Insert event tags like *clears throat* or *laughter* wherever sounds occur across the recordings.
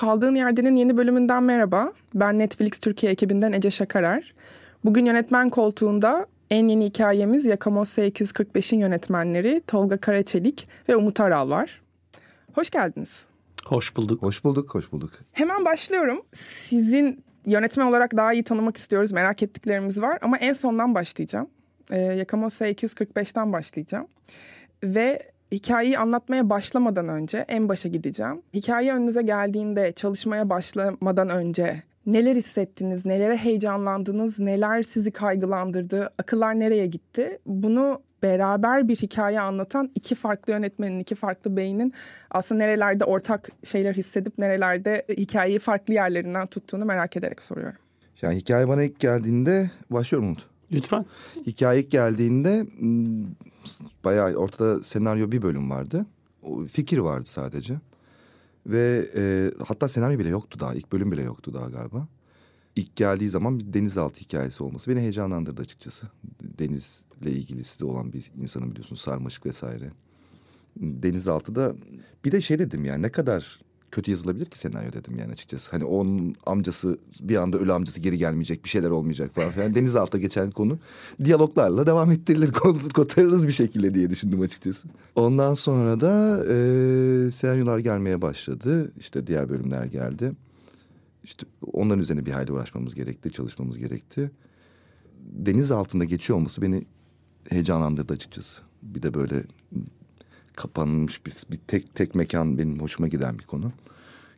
Kaldığın Yerden'in yeni bölümünden merhaba. Ben Netflix Türkiye ekibinden Ece Şakarer. Bugün yönetmen koltuğunda en yeni hikayemiz Yakamosa 245'in yönetmenleri Tolga Karaçelik ve Umut Aral var. Hoş geldiniz. Hoş bulduk. Hoş bulduk, hoş bulduk. Hemen başlıyorum. Sizin yönetmen olarak daha iyi tanımak istiyoruz. Merak ettiklerimiz var ama en sondan başlayacağım. Ee, Yakamosa 245'ten başlayacağım. Ve hikayeyi anlatmaya başlamadan önce en başa gideceğim. Hikaye önünüze geldiğinde çalışmaya başlamadan önce neler hissettiniz, nelere heyecanlandınız, neler sizi kaygılandırdı, akıllar nereye gitti? Bunu beraber bir hikaye anlatan iki farklı yönetmenin, iki farklı beynin aslında nerelerde ortak şeyler hissedip nerelerde hikayeyi farklı yerlerinden tuttuğunu merak ederek soruyorum. Yani hikaye bana ilk geldiğinde başlıyorum Umut. Lütfen. Hikaye ilk geldiğinde hmm, bayağı ortada senaryo bir bölüm vardı. O fikir vardı sadece. Ve e, hatta senaryo bile yoktu daha. ilk bölüm bile yoktu daha galiba. İlk geldiği zaman bir denizaltı hikayesi olması beni heyecanlandırdı açıkçası. Denizle ilgilisi de olan bir insanın biliyorsun sarmaşık vesaire. Denizaltı da bir de şey dedim yani ne kadar kötü yazılabilir ki senaryo dedim yani açıkçası. Hani onun amcası bir anda ölü amcası geri gelmeyecek bir şeyler olmayacak falan filan. Denizaltıda geçen konu diyaloglarla devam ettirilir *laughs* kotarırız bir şekilde diye düşündüm açıkçası. Ondan sonra da e, senaryolar gelmeye başladı. İşte diğer bölümler geldi. İşte onların üzerine bir hayli uğraşmamız gerekti, çalışmamız gerekti. Deniz altında geçiyor olması beni heyecanlandırdı açıkçası. Bir de böyle kapanmış bir, bir tek tek mekan benim hoşuma giden bir konu.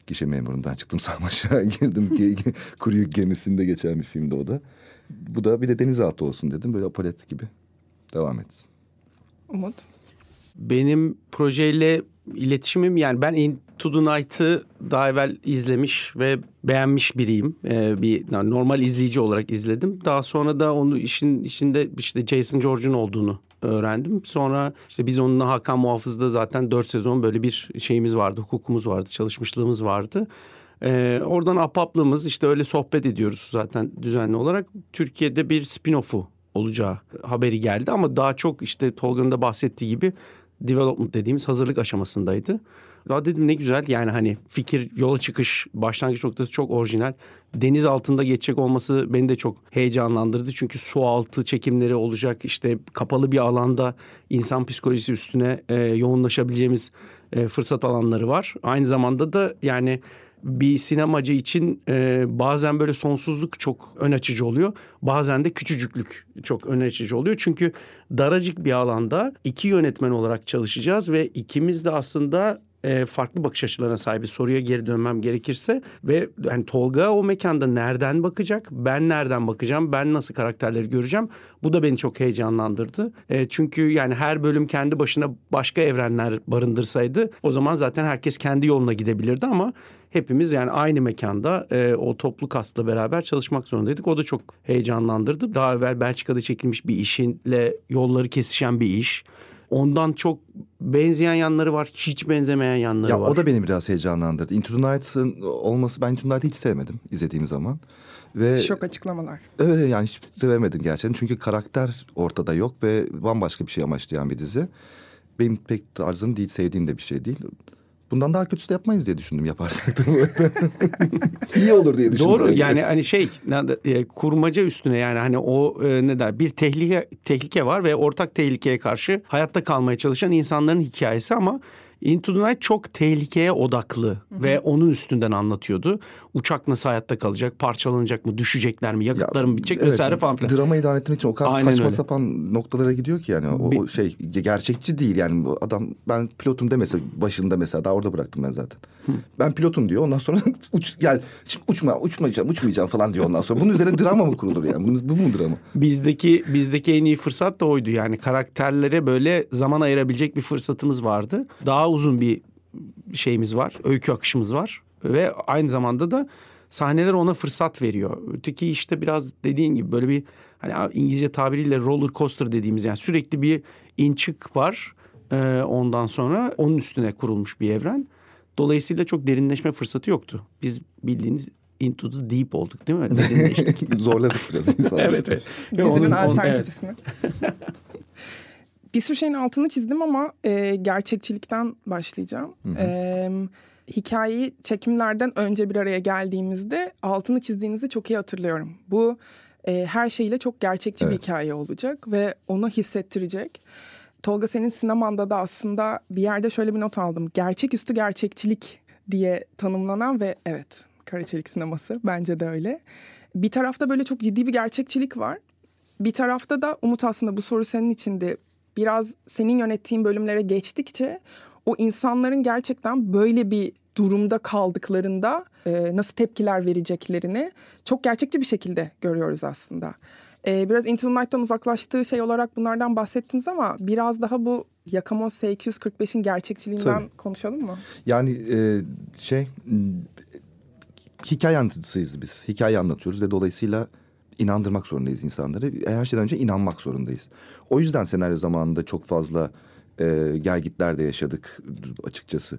Gişe memurundan çıktım sarmaşağa *laughs* girdim. Kuru yük gemisinde geçen bir filmde o da. Bu da bir de denizaltı olsun dedim. Böyle apolet gibi devam etsin. Umut? Benim projeyle iletişimim yani ben Into the Night'ı daha evvel izlemiş ve beğenmiş biriyim. Ee, bir yani normal izleyici olarak izledim. Daha sonra da onu işin içinde işte Jason George'un olduğunu öğrendim. Sonra işte biz onunla Hakan Muhafız'da zaten dört sezon böyle bir şeyimiz vardı, hukukumuz vardı, çalışmışlığımız vardı. Ee, oradan apaplığımız işte öyle sohbet ediyoruz zaten düzenli olarak. Türkiye'de bir spin-off'u olacağı haberi geldi ama daha çok işte Tolga'nın da bahsettiği gibi development dediğimiz hazırlık aşamasındaydı. Daha dedim ne güzel yani hani fikir yola çıkış başlangıç noktası çok orijinal. Deniz altında geçecek olması beni de çok heyecanlandırdı. Çünkü su altı çekimleri olacak işte kapalı bir alanda insan psikolojisi üstüne e, yoğunlaşabileceğimiz e, fırsat alanları var. Aynı zamanda da yani bir sinemacı için e, bazen böyle sonsuzluk çok ön açıcı oluyor. Bazen de küçücüklük çok ön açıcı oluyor. Çünkü daracık bir alanda iki yönetmen olarak çalışacağız ve ikimiz de aslında e, farklı bakış açılarına sahibi soruya geri dönmem gerekirse ve hani Tolga o mekanda nereden bakacak ben nereden bakacağım ben nasıl karakterleri göreceğim bu da beni çok heyecanlandırdı e, çünkü yani her bölüm kendi başına başka evrenler barındırsaydı o zaman zaten herkes kendi yoluna gidebilirdi ama hepimiz yani aynı mekanda e, o toplu kasla beraber çalışmak zorundaydık. O da çok heyecanlandırdı. Daha evvel Belçika'da çekilmiş bir işinle yolları kesişen bir iş. Ondan çok benzeyen yanları var, hiç benzemeyen yanları ya var. O da beni biraz heyecanlandırdı. Into the Night'ın olması ben Into the Night'ı hiç sevmedim izlediğim zaman. Ve Şok açıklamalar. Evet yani hiç sevemedim gerçekten. Çünkü karakter ortada yok ve bambaşka bir şey amaçlayan bir dizi. Benim pek tarzım değil, sevdiğim de bir şey değil. Bundan daha kötüsü de yapmayız diye düşündüm yaparsak da. *laughs* İyi olur diye düşündüm. Doğru yani hani şey e, kurmaca üstüne yani hani o e, ne der bir tehlike tehlike var ve ortak tehlikeye karşı hayatta kalmaya çalışan insanların hikayesi ama Into the Night çok tehlikeye odaklı Hı-hı. ve onun üstünden anlatıyordu. Uçak nasıl hayatta kalacak, parçalanacak mı, düşecekler mi, yakıtları mı bitecek evet, vesaire falan filan. Dramayı devam ettirmek için o kadar Aynen saçma öyle. sapan noktalara gidiyor ki yani o, o şey gerçekçi değil yani adam ben pilotum demese başında mesela daha orada bıraktım ben zaten. Hı. Ben pilotum diyor ondan sonra *laughs* uç gel uçma uçmayacağım uçmayacağım falan diyor ondan sonra. Bunun üzerine drama mı kurulur yani? Bu, bu mu drama? Bizdeki bizdeki en iyi fırsat da oydu yani karakterlere böyle zaman ayırabilecek bir fırsatımız vardı. Daha uzun bir şeyimiz var, öykü akışımız var ve aynı zamanda da sahneler ona fırsat veriyor. Öteki işte biraz dediğin gibi böyle bir hani İngilizce tabiriyle roller coaster dediğimiz yani sürekli bir in çık var. Ee, ondan sonra onun üstüne kurulmuş bir evren. Dolayısıyla çok derinleşme fırsatı yoktu. Biz bildiğiniz into the deep olduk değil mi? Derinleştik. *laughs* Zorladık biraz insanları. evet evet. Dizinin alternatif evet. ismi. *laughs* Bir sürü şeyin altını çizdim ama e, gerçekçilikten başlayacağım. E, hikayeyi çekimlerden önce bir araya geldiğimizde altını çizdiğinizi çok iyi hatırlıyorum. Bu e, her şeyle çok gerçekçi Evet. bir hikaye olacak ve onu hissettirecek. Tolga senin sinemanda da aslında bir yerde şöyle bir not aldım. Gerçeküstü gerçekçilik diye tanımlanan ve evet Karaçelik sineması bence de öyle. Bir tarafta böyle çok ciddi bir gerçekçilik var. Bir tarafta da Umut aslında bu soru senin içindi. Biraz senin yönettiğin bölümlere geçtikçe o insanların gerçekten böyle bir durumda kaldıklarında e, nasıl tepkiler vereceklerini çok gerçekçi bir şekilde görüyoruz aslında. E, biraz Into the Night'tan uzaklaştığı şey olarak bunlardan bahsettiniz ama biraz daha bu Yakamoz S245'in gerçekçiliğinden Tabii. konuşalım mı? Yani e, şey hikaye anlatıcısıyız biz. Hikaye anlatıyoruz ve dolayısıyla inandırmak zorundayız insanları. Her şeyden önce inanmak zorundayız. O yüzden senaryo zamanında çok fazla e, gelgitler de yaşadık açıkçası.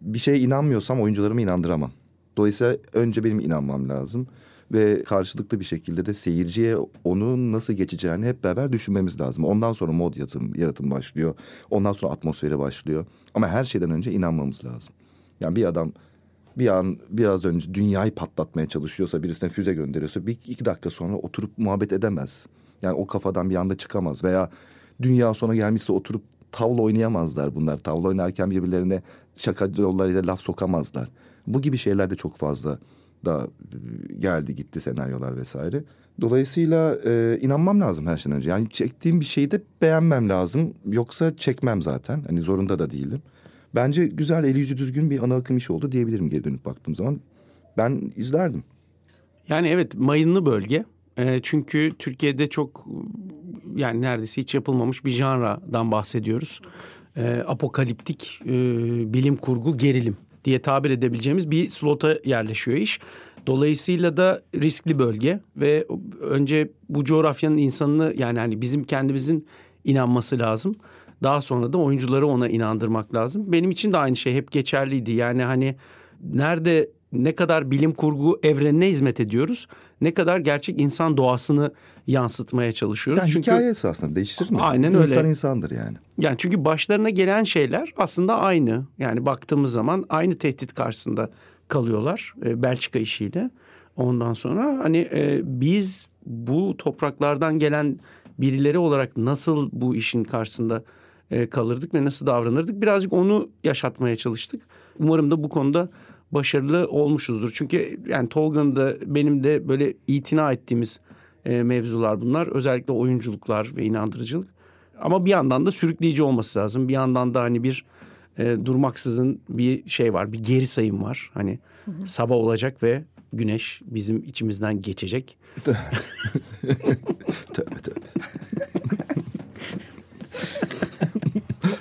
Bir şeye inanmıyorsam oyuncularımı inandıramam. Dolayısıyla önce benim inanmam lazım. Ve karşılıklı bir şekilde de seyirciye onu nasıl geçeceğini hep beraber düşünmemiz lazım. Ondan sonra mod yaratım, yaratım başlıyor. Ondan sonra atmosferi başlıyor. Ama her şeyden önce inanmamız lazım. Yani bir adam bir an biraz önce dünyayı patlatmaya çalışıyorsa birisine füze gönderiyorsa bir iki dakika sonra oturup muhabbet edemez. Yani o kafadan bir anda çıkamaz veya dünya sona gelmişse oturup tavla oynayamazlar bunlar. Tavla oynarken birbirlerine şaka yollarıyla laf sokamazlar. Bu gibi şeyler de çok fazla da e, geldi gitti senaryolar vesaire. Dolayısıyla e, inanmam lazım her şeyden önce. Yani çektiğim bir şeyi de beğenmem lazım. Yoksa çekmem zaten. Hani zorunda da değilim. Bence güzel, eli yüzü düzgün bir ana akım iş oldu diyebilirim geri dönüp baktığım zaman. Ben izlerdim. Yani evet mayınlı bölge. E, çünkü Türkiye'de çok yani neredeyse hiç yapılmamış bir janradan bahsediyoruz. E, apokaliptik e, bilim kurgu gerilim diye tabir edebileceğimiz bir slota yerleşiyor iş. Dolayısıyla da riskli bölge ve önce bu coğrafyanın insanını yani hani bizim kendimizin inanması lazım. Daha sonra da oyuncuları ona inandırmak lazım. Benim için de aynı şey hep geçerliydi. Yani hani nerede ne kadar bilim kurgu evrenine hizmet ediyoruz, ne kadar gerçek insan doğasını yansıtmaya çalışıyoruz. Yani Çünkü hikaye esasında değiştirir mi? Aynen İnsan öyle. insandır yani. yani çünkü başlarına gelen şeyler aslında aynı. Yani baktığımız zaman aynı tehdit karşısında kalıyorlar e, Belçika işiyle. Ondan sonra hani e, biz bu topraklardan gelen birileri olarak nasıl bu işin karşısında e, kalırdık ve nasıl davranırdık birazcık onu yaşatmaya çalıştık. Umarım da bu konuda başarılı olmuşuzdur. Çünkü yani Tolga'nın da benim de böyle itina ettiğimiz e, mevzular bunlar. Özellikle oyunculuklar ve inandırıcılık. Ama bir yandan da sürükleyici olması lazım. Bir yandan da hani bir e, durmaksızın bir şey var. Bir geri sayım var. Hani sabah olacak ve güneş bizim içimizden geçecek. *laughs* Tövbe tövbe.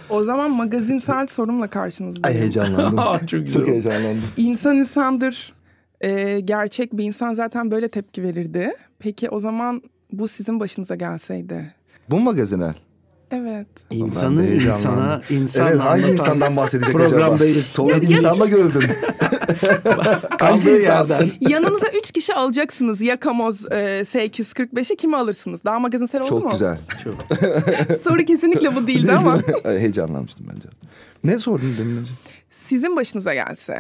O zaman magazinsel sorumla karşınızdayım. Ay heyecanlandım. *laughs* Aa, çok güzel Çok heyecanlandım. İnsan insandır. Ee, gerçek bir insan zaten böyle tepki verirdi. Peki o zaman bu sizin başınıza gelseydi? Bu magazinel. Evet. İnsanı insana, insanla Evet hangi insandan bahsedecek programdayız. acaba? Sonra Ya- insanla görüldün. *laughs* Kaldığı yerden. Yanınıza üç kişi alacaksınız. Yakamoz e, S245'i kimi alırsınız? Daha magazinsel oldu mu? Çok güzel. Çok. *laughs* Soru kesinlikle bu değildi ama. *laughs* Heyecanlanmıştım bence. Ne sordun demin önce? Sizin başınıza gelse,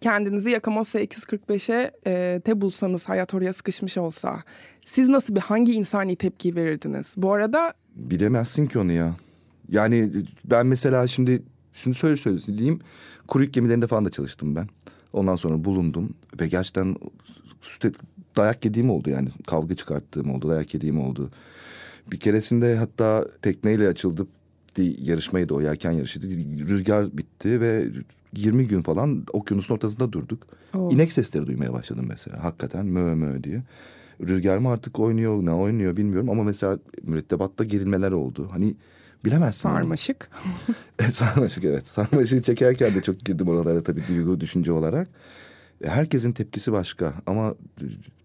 kendinizi Yakamoz S245'e e, te bulsanız, hayat oraya sıkışmış olsa, siz nasıl bir hangi insani tepki verirdiniz? Bu arada Bilemezsin ki onu ya. Yani ben mesela şimdi şunu şöyle söyleyeyim. Kuru yük gemilerinde falan da çalıştım ben. Ondan sonra bulundum ve gerçekten dayak yediğim oldu yani. Kavga çıkarttığım oldu, dayak yediğim oldu. Bir keresinde hatta tekneyle açıldı yarışmaydı o yelken yarışıydı. Rüzgar bitti ve 20 gün falan okyanusun ortasında durduk. Oo. İnek sesleri duymaya başladım mesela. Hakikaten mö mö diye. Rüzgar mı artık oynuyor, ne oynuyor bilmiyorum ama mesela mürettebatta gerilmeler oldu. Hani bilemezsin. sarmaşık. *laughs* Sarmaşık evet. Sarmaşığı çekerken de çok girdim oralara tabii duygu, düşünce olarak. E, Herkesin tepkisi başka ama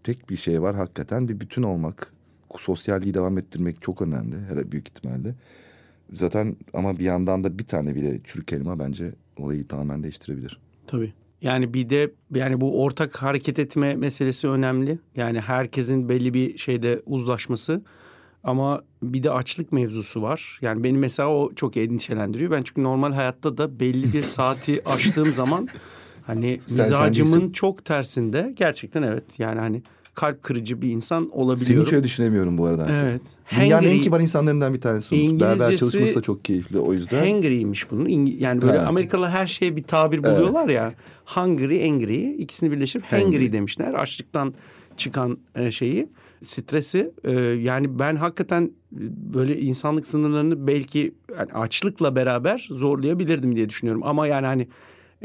tek bir şey var hakikaten bir bütün olmak. Sosyalliği devam ettirmek çok önemli hele büyük ihtimalle. Zaten ama bir yandan da bir tane bile çürük elma bence olayı tamamen değiştirebilir. Tabii. Yani bir de yani bu ortak hareket etme meselesi önemli. Yani herkesin belli bir şeyde uzlaşması Ama bir de açlık mevzusu var. Yani beni mesela o çok endişelendiriyor. Ben çünkü normal hayatta da belli bir *laughs* saati aştığım zaman hani Sen- sen mizacımın değilsin. çok tersinde gerçekten evet. Yani hani kalp kırıcı bir insan Seni olabiliyorum. hiç öyle düşünemiyorum bu arada. Evet. Dünyanın en Hangry- kibar insanlarından bir tanesi. Umut. Beraber İngilizcesi- çalışması da çok keyifli o yüzden. Hangry'ymiş bunun. Yani böyle Ha. Amerikalı her şeye bir tabir buluyorlar ya. Hungry, angry ikisini birleştirip hangry, Hangry. demişler. Açlıktan çıkan e, şeyi, stresi. E, yani ben hakikaten e, böyle insanlık sınırlarını belki yani açlıkla beraber zorlayabilirdim diye düşünüyorum. Ama yani hani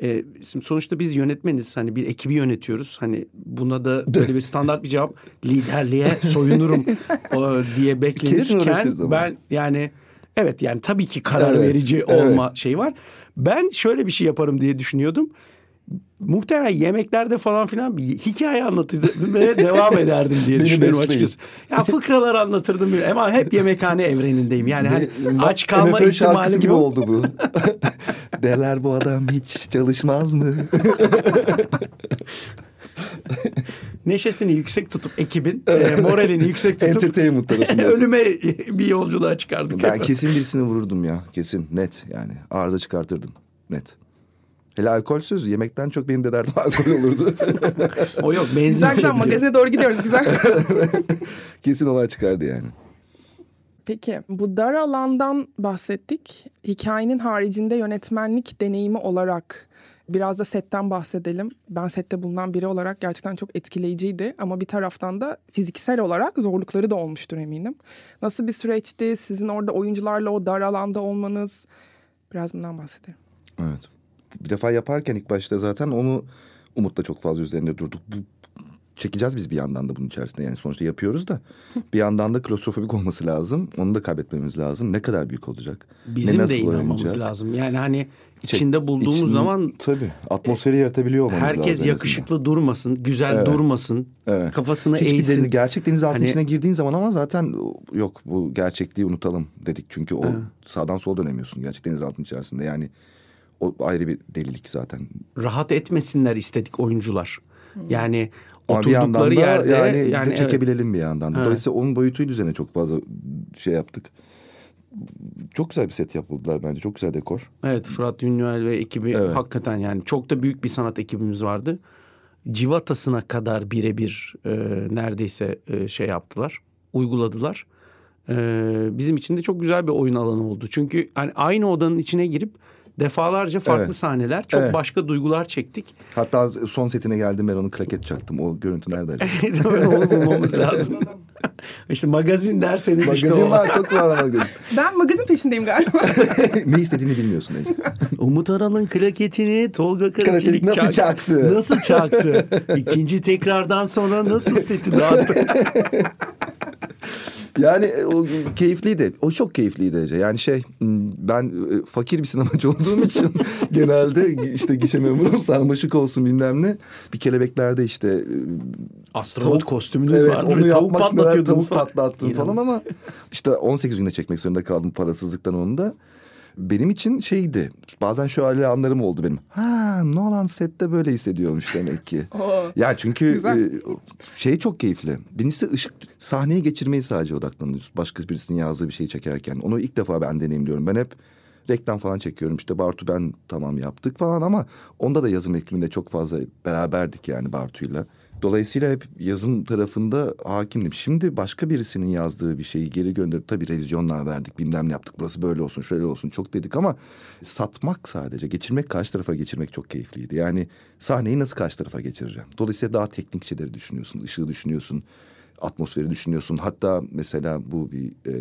e, şimdi sonuçta biz yönetmeniz hani bir ekibi yönetiyoruz. Hani buna da böyle bir standart bir cevap liderliğe soyunurum *laughs* diye beklenirken ben yani evet yani tabii ki karar Evet, verici evet. olma şeyi var. Ben şöyle bir şey yaparım diye düşünüyordum. Muhtemelen yemeklerde falan filan bir hikaye anlatırdım ve devam ederdim diye *laughs* Beni düşünüyorum besleyin. açıkçası. Ya fıkralar anlatırdım ama hep yemekhane evrenindeyim. Yani hani aç kalma MFÖ şarkısı ihtimalim gibi yok. oldu bu. *laughs* Derler bu adam hiç çalışmaz mı? *laughs* Neşesini yüksek tutup ekibin, e, moralini yüksek tutup Entertainment ölüme bir yolculuğa çıkardık. Ben hep. kesin birisini vururdum ya. Kesin net yani. Arıza çıkartırdım. Net. Hele alkolsüz yemekten çok benim de derdim *laughs* alkol olurdu. O yok benzin içebiliyoruz. magazine doğru gidiyoruz güzel. *laughs* kesin olay çıkardı yani. Peki bu dar alandan bahsettik. Hikayenin haricinde yönetmenlik deneyimi olarak biraz da setten bahsedelim. Ben sette bulunan biri olarak gerçekten çok etkileyiciydi. Ama bir taraftan da fiziksel olarak zorlukları da olmuştur eminim. Nasıl bir süreçti? Sizin orada oyuncularla o dar alanda olmanız? Biraz bundan bahsedelim. Evet. Bir defa yaparken ilk başta zaten onu Umut'la çok fazla üzerinde durduk. Bu, çekeceğiz biz bir yandan da bunun içerisinde. Yani sonuçta yapıyoruz da *laughs* bir yandan da klostrofobik olması lazım. Onu da kaybetmemiz lazım. Ne kadar büyük olacak? Bizim ne de inanmamız oynayacak? lazım. Yani hani Çek- içinde bulduğumuz İçin- zaman tabii atmosferi yaratabiliyor olmamız lazım. en herkes yakışıklı durmasın, güzel Evet. durmasın, Evet. kafasını Hiçbir eğsin. deniz, gerçek denizaltı Hani- içine girdiğin zaman ama zaten yok bu gerçekliği unutalım dedik. Çünkü o Evet. sağdan sola dönemiyorsun gerçek denizaltının içerisinde. Yani o ayrı bir delilik zaten. Rahat etmesinler istedik oyuncular. Yani Ama bir oturdukları da yerde yani, yani, bir de evet. çekebilelim bir yandan. da. Evet. Dolayısıyla onun boyutuyla üzerine çok fazla şey yaptık. Çok güzel bir set yapıldılar bence. Çok güzel dekor. Evet Fırat Ünlüel ve ekibi Evet. hakikaten yani çok da büyük bir sanat ekibimiz vardı. Civatasına kadar birebir e, neredeyse e, şey yaptılar, uyguladılar. E, bizim için de çok güzel bir oyun alanı oldu. Çünkü hani aynı odanın içine girip defalarca farklı Evet. sahneler, çok Evet. başka duygular çektik. Hatta son setine geldim ben onu klaket çaktım. O görüntü nerede acaba? *laughs* Onu bulmamız *laughs* lazım. *laughs* işte magazin derseniz işte Magazin o. var çok var magazin. Ben magazin peşindeyim galiba. ne istediğini bilmiyorsun Ece. Umut Aral'ın klaketini Tolga Karaçelik Karaçelik nasıl çak- çaktı? Nasıl çaktı? İkinci tekrardan sonra nasıl seti dağıttı? Yani e, o keyifliydi. O çok keyifliydi Ece. Yani şey ben e, fakir bir sinemacı *laughs* olduğum için genelde işte gişe memurum sarmaşık olsun bilmem ne. Bir kelebeklerde işte Astronot Tavuk- kostümünüz evet, vardı. onu tavuk neler tavuk falan. patlattım falan ama işte 18 günde çekmek zorunda kaldım parasızlıktan onu da. Benim için şeydi bazen şöyle anlarım oldu benim. Ha Nolan sette böyle hissediyormuş demek ki. *laughs* Oo. Ya çünkü Güzel. e, şey çok keyifli. Birincisi ışık sahneye geçirmeyi sadece odaklanıyorsun. Başka birisinin yazdığı bir şeyi çekerken. Onu ilk defa ben deneyimliyorum. Ben hep reklam falan çekiyorum. İşte Bartu ben tamam yaptık falan ama onda da yazım ekibinde çok fazla beraberdik yani Bartu'yla. Dolayısıyla hep yazım tarafında hakimdim. Şimdi başka birisinin yazdığı bir şeyi geri gönderip tabii revizyonlar verdik. Bilmem ne yaptık. Burası böyle olsun, şöyle olsun çok dedik ama satmak sadece, geçirmek karşı tarafa geçirmek çok keyifliydi. Yani sahneyi nasıl karşı tarafa geçireceğim? Dolayısıyla daha teknik şeyleri düşünüyorsun, ışığı düşünüyorsun, atmosferi düşünüyorsun. Hatta mesela bu bir e,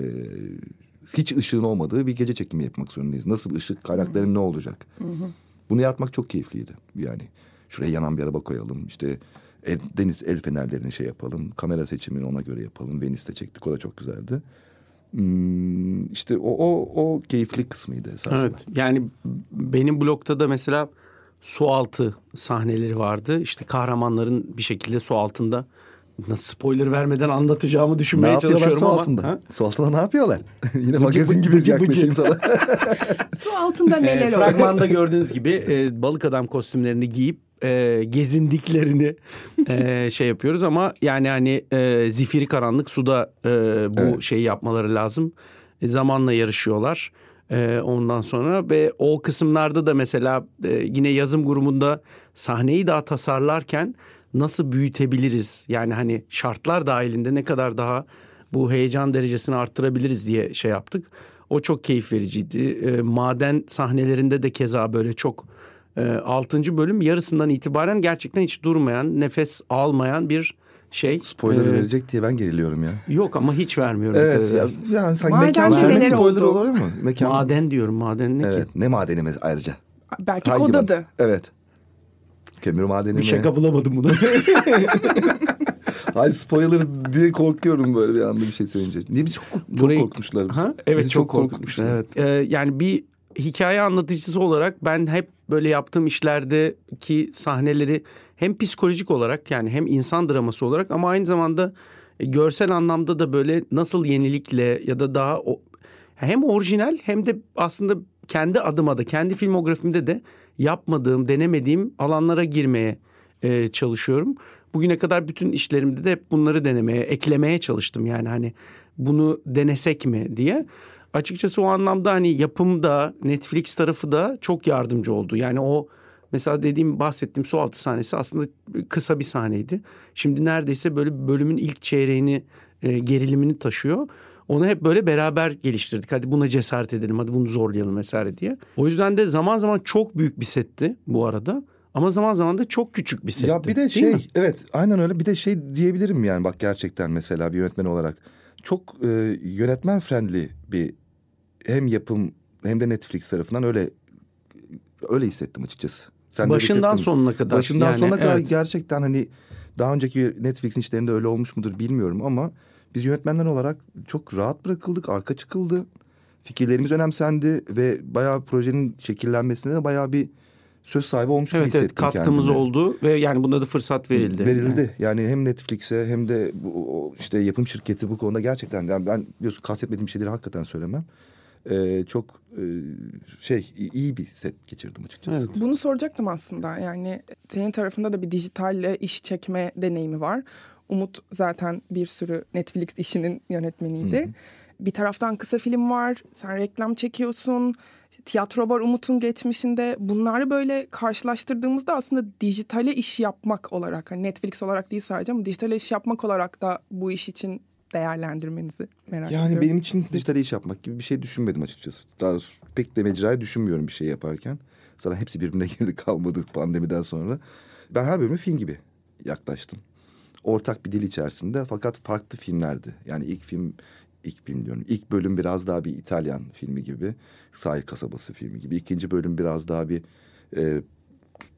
hiç ışığın olmadığı bir gece çekimi yapmak zorundayız. Nasıl ışık kaynakların ne olacak? Bunu yapmak çok keyifliydi. Yani şuraya yanan bir araba koyalım. İşte el, deniz el fenerlerini şey yapalım. Kamera seçimini ona göre yapalım. Venice'de çektik. O da çok güzeldi. Hmm, işte o, o, o keyifli kısmıydı esasında. Evet yani benim blokta da mesela su altı sahneleri vardı. İşte kahramanların bir şekilde su altında nasıl spoiler vermeden anlatacağımı düşünmeye çalışıyorum su ama. altında? Ha? Su altında ne yapıyorlar? *laughs* Yine Bıcı magazin gibi bıcı bıcı. sana. *laughs* Su altında E, neler oluyor? fragmanda *laughs* gördüğünüz gibi e, balık adam kostümlerini giyip e, gezindiklerini e, şey yapıyoruz ama yani hani e, zifiri karanlık suda e, bu Evet. şeyi yapmaları lazım. E, zamanla yarışıyorlar. E, ondan sonra ve o kısımlarda da mesela e, yine yazım grubunda sahneyi daha tasarlarken nasıl büyütebiliriz? Yani hani şartlar dahilinde ne kadar daha bu heyecan derecesini arttırabiliriz diye şey yaptık. O çok keyif vericiydi. E, maden sahnelerinde de keza böyle çok e, 6. bölüm yarısından itibaren gerçekten hiç durmayan, nefes almayan bir şey. Spoiler E, verecek diye ben geriliyorum ya. Yok ama hiç vermiyorum. Evet ya, yani sanki Maden mekan söylemek spoiler oldu? olur mu? Mekan. Maden diyorum maden ne Evet ki? ne madeni ayrıca? Belki Hangi kod maden? adı. Evet. Kömür madeni Bir şaka bulamadım buna. *laughs* Hayır spoiler diye korkuyorum böyle bir anda bir şey söyleyince. Niye biz çok, çok Burayı- korkmuşlar biz. Ha? Evet Bizi çok, korkmuşlar. Evet. Ee, yani bir hikaye anlatıcısı olarak ben hep böyle yaptığım işlerdeki sahneleri hem psikolojik olarak yani hem insan draması olarak ama aynı zamanda e, görsel anlamda da böyle nasıl yenilikle ya da daha o, hem orijinal hem de aslında kendi adıma da kendi filmografimde de yapmadığım, denemediğim alanlara girmeye e, çalışıyorum. Bugüne kadar bütün işlerimde de hep bunları denemeye, eklemeye çalıştım yani hani bunu denesek mi diye. Açıkçası o anlamda hani yapımda Netflix tarafı da çok yardımcı oldu. Yani o mesela dediğim bahsettiğim su altı sahnesi aslında kısa bir sahneydi. Şimdi neredeyse böyle bölümün ilk çeyreğini e, gerilimini taşıyor. Onu hep böyle beraber geliştirdik. Hadi buna cesaret edelim, hadi bunu zorlayalım vesaire diye. O yüzden de zaman zaman çok büyük bir setti bu arada. Ama zaman zaman da çok küçük bir setti. Ya bir de şey mi? evet aynen öyle bir de şey diyebilirim yani bak gerçekten mesela bir yönetmen olarak çok e, yönetmen friendly bir hem yapım hem de Netflix tarafından öyle öyle hissettim açıkçası. Sen Başından sonuna kadar. Başından Yani, sonuna kadar evet. gerçekten hani daha önceki Netflix'in işlerinde öyle olmuş mudur bilmiyorum ama biz yönetmenler olarak çok rahat bırakıldık, arka çıkıldı. Fikirlerimiz önemsendi ve bayağı projenin şekillenmesine de bayağı bir söz sahibi olmuş gibi Evet evet hissettim katkımız kendimi. oldu ve yani bunda da fırsat verildi. Verildi. Yani hem Netflix'e hem de bu, işte yapım şirketi bu konuda gerçekten yani ben biliyorsun kastetmediğim şeyleri hakikaten söylemem. Ee, çok e, şey iyi bir set geçirdim açıkçası. Evet. Bunu soracaktım aslında. Yani senin tarafında da bir dijitalle iş çekme deneyimi var. Umut zaten bir sürü Netflix işinin yönetmeniydi. Bir taraftan kısa film var, sen reklam çekiyorsun, tiyatro var Umut'un geçmişinde. Bunları böyle karşılaştırdığımızda aslında dijitale iş yapmak olarak, hani Netflix olarak değil sadece ama dijitale iş yapmak olarak da bu iş için değerlendirmenizi merak Yani ediyorum. benim için dijital iş yapmak gibi bir şey düşünmedim açıkçası. Daha doğrusu pek de mecrayı düşünmüyorum bir şey yaparken. Zaten hepsi birbirine *laughs* girdi kalmadı pandemiden sonra. Ben her bölümü film gibi yaklaştım. Ortak bir dil içerisinde fakat farklı filmlerdi. Yani ilk film, ilk film diyorum. İlk bölüm biraz daha bir İtalyan filmi gibi. Sahil kasabası filmi gibi. İkinci bölüm biraz daha bir e,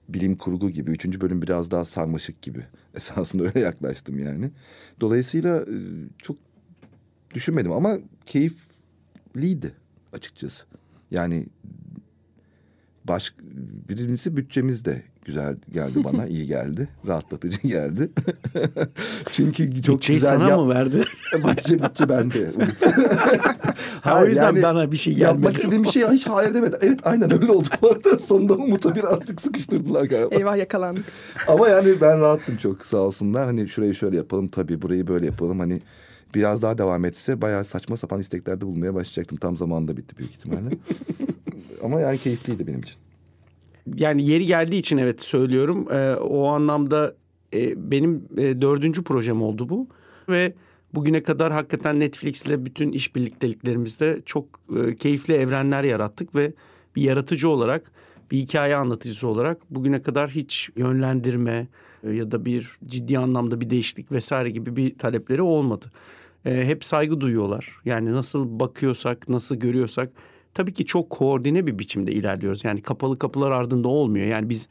bilim kurgu gibi. Üçüncü bölüm biraz daha sarmaşık gibi. *laughs* Esasında öyle yaklaştım yani. Dolayısıyla e, çok düşünmedim ama keyifliydi açıkçası. Yani baş birincisi bütçemiz de güzel geldi bana, *laughs* iyi geldi, rahatlatıcı geldi. *laughs* Çünkü çok Bütçeyi güzel sana yap- mı verdi? bütçe bütçe bende. *laughs* Umut. Ha, o yüzden bana bir şey Yapmak gelmedi. istediğim bir şey hiç hayır demedi. Evet aynen öyle oldu bu arada. Sonunda Umut'a birazcık sıkıştırdılar galiba. Eyvah yakalandık. Ama yani ben rahattım çok sağ olsunlar. Hani şurayı şöyle yapalım tabii burayı böyle yapalım. Hani biraz daha devam etse bayağı saçma sapan isteklerde bulmaya başlayacaktım. Tam zamanında bitti büyük ihtimalle. Ama yani keyifliydi benim için. yani yeri geldiği için evet söylüyorum. Ee, o anlamda e, benim e, dördüncü projem oldu bu. Ve bugüne kadar hakikaten Netflix'le bütün işbirlikteliklerimizde çok e, keyifli evrenler yarattık. Ve bir yaratıcı olarak, bir hikaye anlatıcısı olarak bugüne kadar hiç yönlendirme e, ya da bir ciddi anlamda bir değişiklik vesaire gibi bir talepleri olmadı. E, hep saygı duyuyorlar. Yani nasıl bakıyorsak, nasıl görüyorsak tabii ki çok koordine bir biçimde ilerliyoruz. Yani kapalı kapılar ardında olmuyor. Yani biz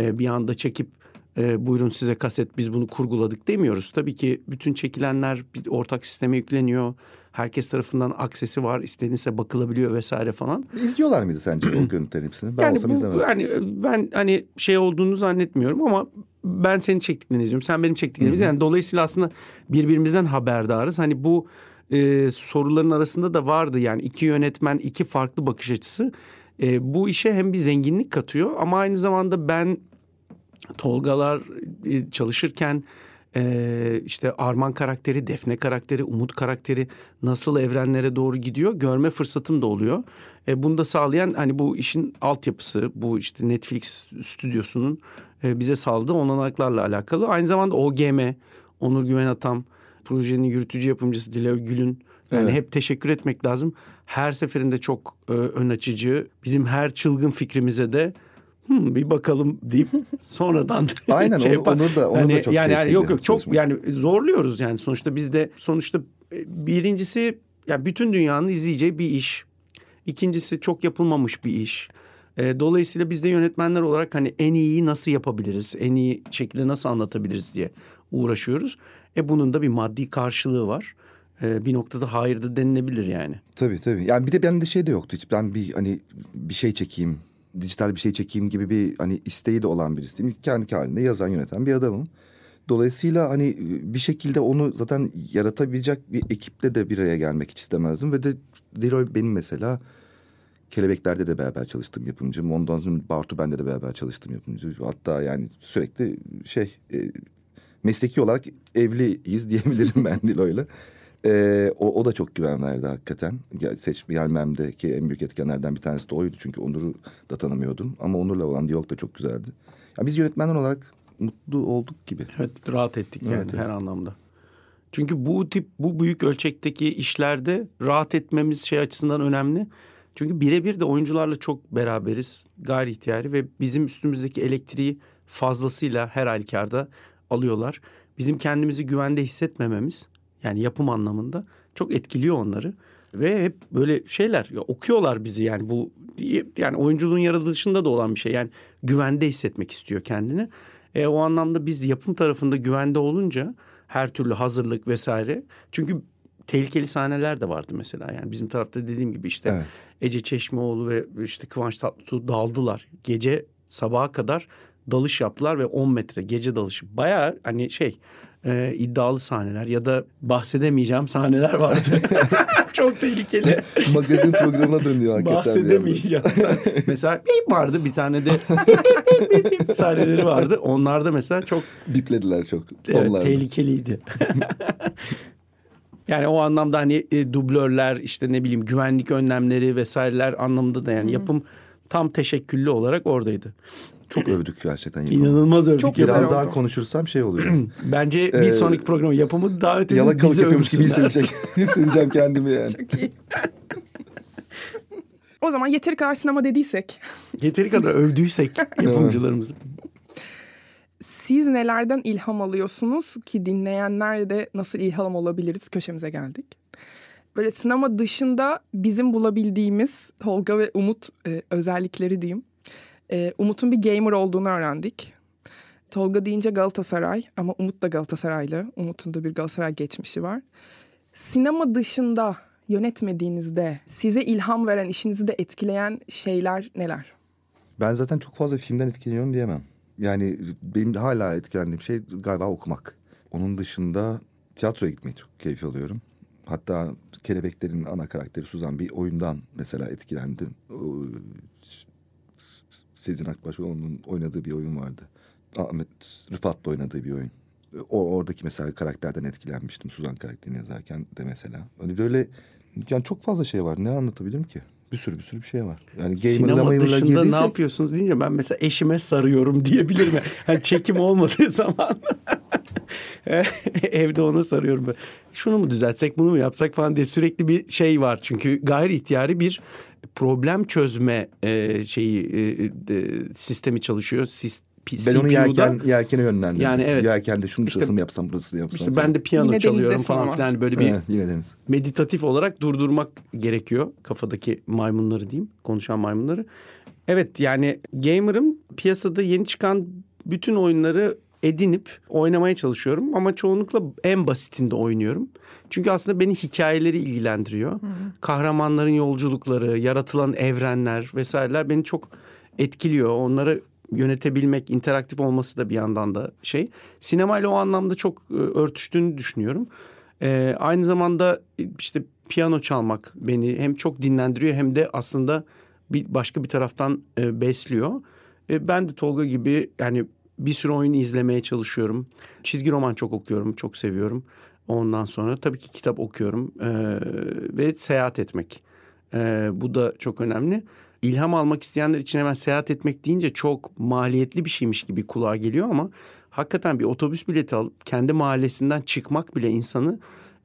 e, bir anda çekip e, buyurun size kaset biz bunu kurguladık demiyoruz. Tabii ki bütün çekilenler bir ortak sisteme yükleniyor. Herkes tarafından aksesi var. İstenirse bakılabiliyor vesaire falan. İzliyorlar mıydı sence o görüntülerin hepsini? Ben yani olsam bu, izlemezdim. yani ben hani şey olduğunu zannetmiyorum ama ben senin çektiklerini izliyorum. Sen benim çektiklerimi izliyorsun. Yani dolayısıyla aslında birbirimizden haberdarız. Hani bu e, soruların arasında da vardı yani iki yönetmen iki farklı bakış açısı. E, bu işe hem bir zenginlik katıyor ama aynı zamanda ben Tolgalar e, çalışırken e, işte Arman karakteri, Defne karakteri, Umut karakteri nasıl evrenlere doğru gidiyor görme fırsatım da oluyor. E, bunu da sağlayan hani bu işin altyapısı, bu işte Netflix stüdyosunun e, bize sağladığı olanaklarla alakalı. Aynı zamanda OGM, Onur Güven Atam, projenin yürütücü yapımcısı Dila Gül'ün yani evet. hep teşekkür etmek lazım. Her seferinde çok e, ön açıcı. Bizim her çılgın fikrimize de hmm, bir bakalım deyip *laughs* sonradan *laughs* Aynen şey onu, onu da onu hani, da çok yani, yani yok yok çok çalışmak. yani zorluyoruz yani sonuçta biz de sonuçta e, birincisi yani bütün dünyanın izleyeceği bir iş. İkincisi çok yapılmamış bir iş. E, dolayısıyla biz de yönetmenler olarak hani en iyiyi nasıl yapabiliriz, en iyi şekilde nasıl anlatabiliriz diye uğraşıyoruz. E bunun da bir maddi karşılığı var. E, bir noktada hayır da denilebilir yani. Tabii tabii. Yani bir de bende şey de yoktu hiç. Ben bir hani bir şey çekeyim, dijital bir şey çekeyim gibi bir hani isteği de olan birisiyim. Kendi halinde yazan yöneten bir adamım. Dolayısıyla hani bir şekilde onu zaten yaratabilecek bir ekiple de bir araya gelmek hiç istemezdim. Ve de Leroy benim mesela Kelebekler'de de beraber çalıştım yapımcım. Ondan sonra Bartu bende de beraber çalıştım yapımcı. Hatta yani sürekli şey e, mesleki olarak evliyiz diyebilirim ben *laughs* Dilo'yla. Ee, o, o da çok güven verdi hakikaten. Ya, seç gelmemdeki en büyük etkenlerden bir tanesi de oydu. Çünkü Onur'u da tanımıyordum. Ama Onur'la olan diyalog da çok güzeldi. Ya, biz yönetmenler olarak mutlu olduk gibi. Evet rahat ettik yani Evet, evet. her anlamda. Çünkü bu tip bu büyük ölçekteki işlerde rahat etmemiz şey açısından önemli. Çünkü birebir de oyuncularla çok beraberiz gayri ihtiyari ve bizim üstümüzdeki elektriği fazlasıyla her halükarda alıyorlar. Bizim kendimizi güvende hissetmememiz yani yapım anlamında çok etkiliyor onları. Ve hep böyle şeyler ya okuyorlar bizi yani bu yani oyunculuğun yaratılışında da olan bir şey. Yani güvende hissetmek istiyor kendini. E, o anlamda biz yapım tarafında güvende olunca her türlü hazırlık vesaire. Çünkü tehlikeli sahneler de vardı mesela. Yani bizim tarafta dediğim gibi işte Evet. Ece Çeşmeoğlu ve işte Kıvanç Tatlıtuğ daldılar. Gece sabaha kadar dalış yaptılar ve 10 metre gece dalışı. Bayağı hani şey e, iddialı sahneler ya da bahsedemeyeceğim sahneler vardı. *laughs* *laughs* Çok tehlikeli. Magazin programına dönüyor hakikaten. Bahsedemeyeceğim. *laughs* Mesela bip vardı bir tane de sahneleri vardı. Onlar da mesela çok Biplediler çok. Evet, Onlar tehlikeliydi. yani o anlamda hani e, dublörler işte ne bileyim güvenlik önlemleri vesaireler anlamında da yani yapım tam teşekküllü olarak oradaydı. Çok övdük gerçekten. yapımı. İnanılmaz övdük. Çok Biraz oldu. daha konuşursam şey oluyor. *clears throat* Bence bir Ee, sonraki programa yapımı davet edin Yalakalık yapıyormuş gibi hissedecek, *laughs* hissedeceğim kendimi yani. Çok iyi. o zaman yeteri kadar sinema dediysek Yeteri kadar övdüysek *laughs* yapımcılarımızı. siz nelerden ilham alıyorsunuz ki dinleyenler de nasıl ilham olabiliriz köşemize geldik. Böyle sinema dışında bizim bulabildiğimiz Tolga ve Umut e, özellikleri diyeyim. E, Umut'un bir gamer olduğunu öğrendik. Tolga deyince Galatasaray ama Umut da Galatasaraylı. Umut'un da bir Galatasaray geçmişi var. Sinema dışında yönetmediğinizde size ilham veren, işinizi de etkileyen şeyler neler? Ben zaten çok fazla filmden etkileniyorum diyemem. Yani benim hala etkilendiğim şey galiba okumak. Onun dışında tiyatroya gitmeyi çok keyif alıyorum. Hatta Kelebeklerin ana karakteri Suzan bir oyundan mesela etkilendim. Sezin Akbaşoğlu'nun oynadığı bir oyun vardı. Ahmet Rıfat'la oynadığı bir oyun. O oradaki mesela karakterden etkilenmiştim Suzan karakterini yazarken de mesela. Hani böyle yani çok fazla şey var. Ne anlatabilirim ki? Bir sürü bir sürü bir şey var. Yani Sinema dışında ne girdiysek yapıyorsunuz deyince ben mesela eşime sarıyorum *laughs* diyebilirim. Yani çekim olmadığı *laughs* zaman evde ona sarıyorum. Şunu mu düzeltsek bunu mu yapsak falan diye sürekli bir şey var. Çünkü gayri ihtiyari bir problem çözme e, şeyi e, e, sistemi çalışıyor. Sis, ben onu yelken, yelkene yönlendirdim. Yani evet. Yelkende şunu İşte- şurasını mı yapsam burasını yapsam. İşte ben de piyano Yine çalıyorum falan ama. filan böyle bir Evet, yine deniz. meditatif olarak durdurmak gerekiyor kafadaki maymunları diyeyim konuşan maymunları. Evet yani gamer'ım piyasada yeni çıkan bütün oyunları edinip oynamaya çalışıyorum ama çoğunlukla en basitinde oynuyorum. Çünkü aslında beni hikayeleri ilgilendiriyor. Kahramanların yolculukları, yaratılan evrenler vesaireler beni çok etkiliyor. Onları yönetebilmek, interaktif olması da bir yandan da şey. Sinemayla o anlamda çok e, örtüştüğünü düşünüyorum. E, aynı zamanda işte piyano çalmak beni hem çok dinlendiriyor hem de aslında bir başka bir taraftan e, besliyor. E, ben de Tolga gibi yani bir sürü oyun izlemeye çalışıyorum. Çizgi roman çok okuyorum, çok seviyorum. Ondan sonra tabii ki kitap okuyorum e, ve seyahat etmek. E, bu da çok önemli. İlham almak isteyenler için hemen seyahat etmek deyince çok maliyetli bir şeymiş gibi kulağa geliyor ama hakikaten bir otobüs bileti alıp kendi mahallesinden çıkmak bile insanı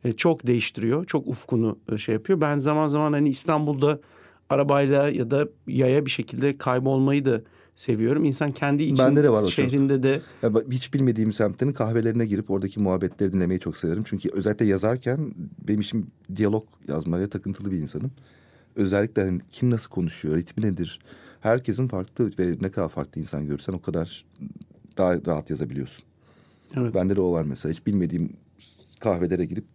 e, çok değiştiriyor. Çok ufkunu e, şey yapıyor. Ben zaman zaman hani İstanbul'da arabayla ya da yaya bir şekilde kaybolmayı da seviyorum. İnsan kendi için Bende de var o şehrinde çok. de ya hiç bilmediğim semtlerin kahvelerine girip oradaki muhabbetleri dinlemeyi çok severim. Çünkü özellikle yazarken benim işim diyalog yazmaya takıntılı bir insanım. Özellikle hani kim nasıl konuşuyor, ritmi nedir? Herkesin farklı ve ne kadar farklı insan görürsen o kadar daha rahat yazabiliyorsun. Evet. Bende de o var mesela. Hiç bilmediğim kahvelere girip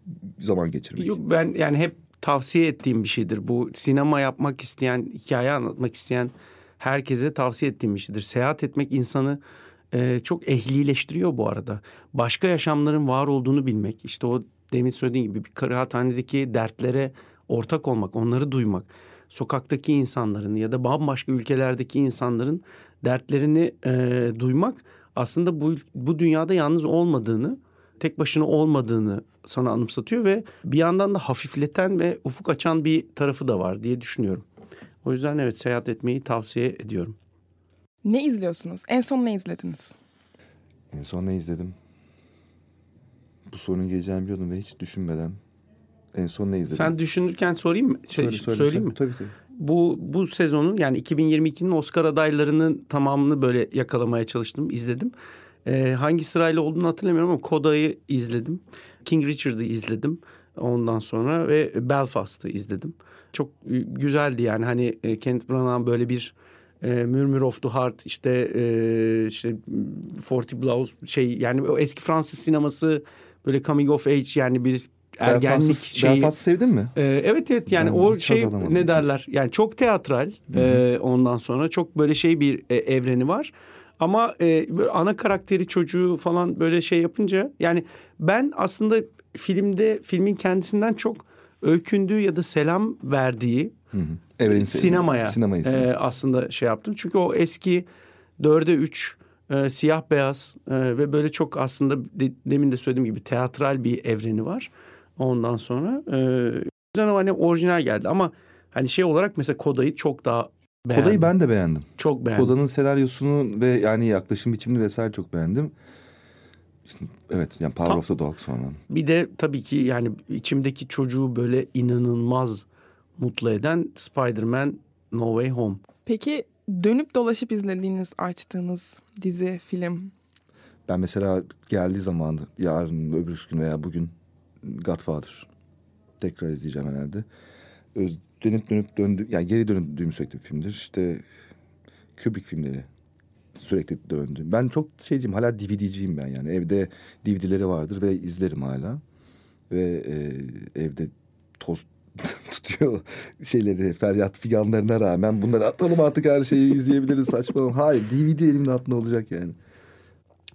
zaman geçirmek. Yok ben yani hep tavsiye ettiğim bir şeydir. Bu sinema yapmak isteyen, hikaye anlatmak isteyen herkese tavsiye ettiğim bir şeydir. Seyahat etmek insanı e, çok ehlileştiriyor bu arada. Başka yaşamların var olduğunu bilmek. İşte o demin söylediğim gibi bir kıraathanedeki dertlere ortak olmak, onları duymak. Sokaktaki insanların ya da bambaşka ülkelerdeki insanların dertlerini e, duymak aslında bu, bu dünyada yalnız olmadığını, tek başına olmadığını sana anımsatıyor ve bir yandan da hafifleten ve ufuk açan bir tarafı da var diye düşünüyorum. O yüzden evet seyahat etmeyi tavsiye ediyorum. Ne izliyorsunuz? En son ne izlediniz? En son ne izledim? Bu sorunun geleceğini biliyordum ve hiç düşünmeden en son ne izledin? Sen düşünürken sorayım mı? Şey, söyle, söyle, söyleyeyim söyle. mi? Tabii tabii. Bu, bu sezonun yani 2022'nin Oscar adaylarının tamamını böyle yakalamaya çalıştım, izledim. Ee, hangi sırayla olduğunu hatırlamıyorum ama Koda'yı izledim. King Richard'ı izledim. Ondan sonra ve Belfast'ı izledim. Çok güzeldi yani hani e, Kenneth Branagh böyle bir e, Murmur of the Heart işte e, işte Forty Blows şey yani o eski Fransız sineması böyle coming of age yani bir ergenlik Belfast, şeyi. Belfast sevdin mi? E, evet evet yani ben o şey ne derler yani çok teatral e, ondan sonra çok böyle şey bir e, evreni var. Ama e, ana karakteri çocuğu falan böyle şey yapınca yani ben aslında filmde filmin kendisinden çok öykündüğü ya da selam verdiği hı hı. Sinemaya sinemayı e, aslında şey yaptım. Çünkü o eski dörde üç e, siyah beyaz e, ve böyle çok aslında de, demin de söylediğim gibi teatral bir evreni var. Ondan sonra e, güzel ama hani orijinal geldi ama hani şey olarak mesela Koda'yı çok daha beğendim. Koda'yı ben de beğendim. Çok beğendim. Koda'nın senaryosunu ve yani yaklaşım biçimini vesaire çok beğendim. Evet yani Power Tam, of the Dog sonra. Bir de tabii ki yani içimdeki çocuğu böyle inanılmaz mutlu eden Spider-Man No Way Home. Peki dönüp dolaşıp izlediğiniz, açtığınız dizi, film? Ben mesela geldiği zaman yarın, öbür gün veya bugün Godfather tekrar izleyeceğim herhalde. Öz, dönüp dönüp döndü, yani geri döndüğüm sürekli bir filmdir. İşte Kubrick filmleri sürekli döndü. Ben çok şeyciyim hala DVD'ciyim ben yani. Evde DVD'leri vardır ve izlerim hala. Ve e, evde toz *laughs* tutuyor şeyleri feryat figanlarına rağmen bunları atalım artık her şeyi izleyebiliriz saçmalama. Hayır DVD elimin altında olacak yani.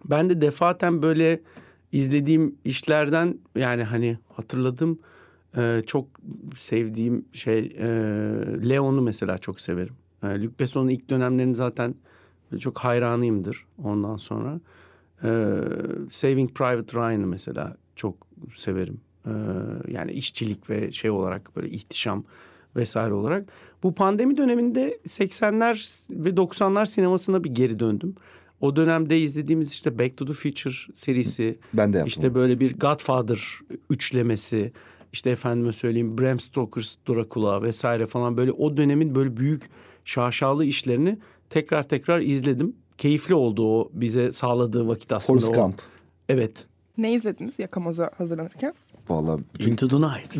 Ben de defaten böyle izlediğim işlerden yani hani hatırladım e, çok sevdiğim şey e, Leon'u mesela çok severim. E, Luc Besson'un ilk dönemlerini zaten çok hayranıyımdır ondan sonra. Ee, Saving Private Ryan'ı mesela çok severim. Ee, yani işçilik ve şey olarak böyle ihtişam vesaire olarak. Bu pandemi döneminde 80'ler ve 90'lar sinemasına bir geri döndüm. O dönemde izlediğimiz işte Back to the Future serisi. Ben de yaptım. İşte böyle bir Godfather üçlemesi. İşte efendime söyleyeyim Bram Stoker's Dracula vesaire falan böyle o dönemin böyle büyük şaşalı işlerini tekrar tekrar izledim. Keyifli oldu o bize sağladığı vakit aslında. Forrest Gump. Evet. Ne izlediniz Yakamoz'a hazırlanırken? Vallahi bütün... Into the Night.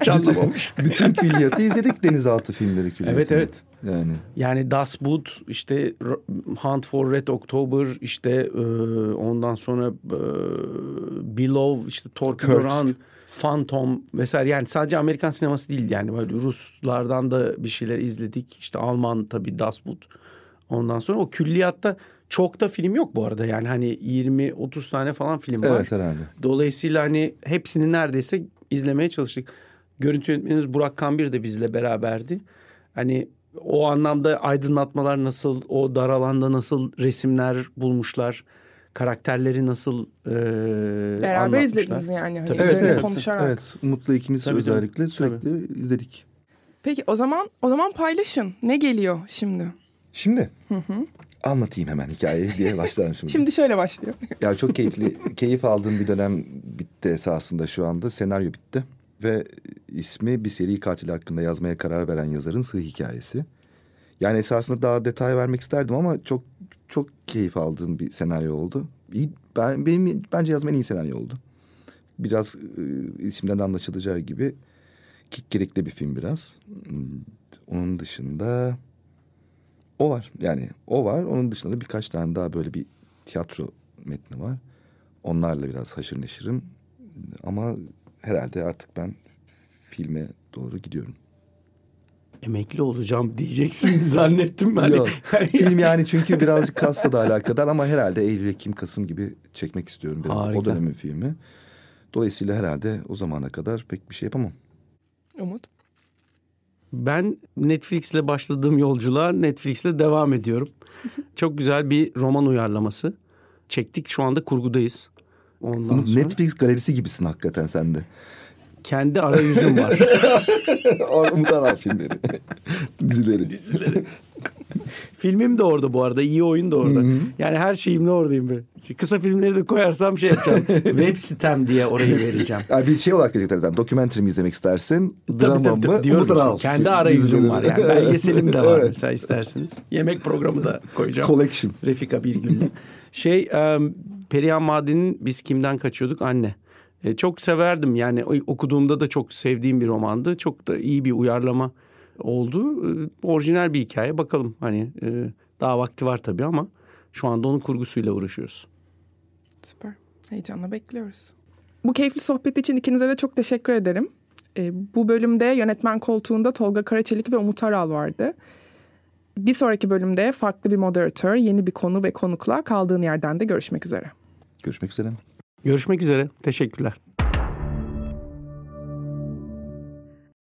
*laughs* Çalmamış. bütün külliyatı izledik denizaltı filmleri külliyatını. Evet evet. Yani. Yani Das Boot, işte Hunt for Red October, işte e, ondan sonra e, Below, işte Torpedo Run, Phantom vesaire. Yani sadece Amerikan sineması değil yani böyle Ruslardan da bir şeyler izledik. İşte Alman tabii Das Boot. Ondan sonra o külliyatta çok da film yok bu arada. Yani hani 20-30 tane falan film var. Evet herhalde. Dolayısıyla hani hepsini neredeyse izlemeye çalıştık. Görüntü yönetmenimiz Burak Kambir de bizle beraberdi. Hani o anlamda aydınlatmalar nasıl, o dar alanda nasıl resimler bulmuşlar, karakterleri nasıl e, Beraber anlatmışlar. izlediniz yani. Hani Tabii. Evet evet. konuşarak. Evet. Umut'la ikimiz Tabii, tabii. özellikle sürekli izledik. Peki o zaman o zaman paylaşın. Ne geliyor şimdi? Şimdi anlatayım hemen hikayeyi diye başlarım şimdi. *laughs* Şimdi şöyle başlıyor. *laughs* Ya çok keyifli, keyif aldığım bir dönem bitti esasında şu anda. Senaryo bitti ve ismi bir seri katil hakkında yazmaya karar veren yazarın sığ hikayesi. Yani esasında daha detay vermek isterdim ama çok çok keyif aldığım bir senaryo oldu. İyi, ben benim bence yazma en iyi senaryo oldu. Biraz e, isimden de anlaşılacağı gibi kikirikli bir film biraz. Hmm, Onun dışında o var. Yani o var. Onun dışında da birkaç tane daha böyle bir tiyatro metni var. Onlarla biraz haşır neşirim. Ama herhalde artık ben filme doğru gidiyorum. Emekli olacağım diyeceksin *laughs* zannettim ben. Yok. *laughs* Film yani çünkü *laughs* birazcık kasta da alakadar ama herhalde Eylül, Ekim, Kasım gibi çekmek istiyorum biraz. Harika. O dönemin filmi. Dolayısıyla herhalde o zamana kadar pek bir şey yapamam. Umut. Ben Netflix'le başladığım yolculuğa Netflix'le devam ediyorum. Çok güzel bir roman uyarlaması. Çektik şu anda kurgudayız. Ondan sonra Netflix galerisi gibisin hakikaten sen de. Kendi arayüzüm var. *laughs* Umut Aral filmleri. *laughs* Dizileri. dizileri. *laughs* Filmim de orada bu arada. iyi oyun da orada. Yani her şeyimle oradayım ben. Kısa filmleri de koyarsam şey yapacağım. Web sitem diye orayı vereceğim. Yani bir şey olarak gelecekler zaten. Dokumentary mi izlemek istersin? Drama tabii, tabii. mı? Diyorum Umut Aral. Kendi arayüzüm var yani. Belgeselim de var Evet. mesela isterseniz. Yemek programı da koyacağım. Collection. Refika Birgül'le. şey e, Perihan Madi'nin Biz Kimden Kaçıyorduk Anne. E, çok severdim yani okuduğumda da çok sevdiğim bir romandı. Çok da iyi bir uyarlama oldu. E, orijinal bir hikaye bakalım hani e, daha vakti var tabii ama şu anda onun kurgusuyla uğraşıyoruz. Süper. Heyecanla bekliyoruz. Bu keyifli sohbet için ikinize de çok teşekkür ederim. Ee, bu bölümde yönetmen koltuğunda Tolga Karaçelik ve Umut Aral vardı. Bir sonraki bölümde farklı bir moderatör, yeni bir konu ve konukla kaldığın yerden de görüşmek üzere. Görüşmek üzere. Görüşmek üzere. Teşekkürler.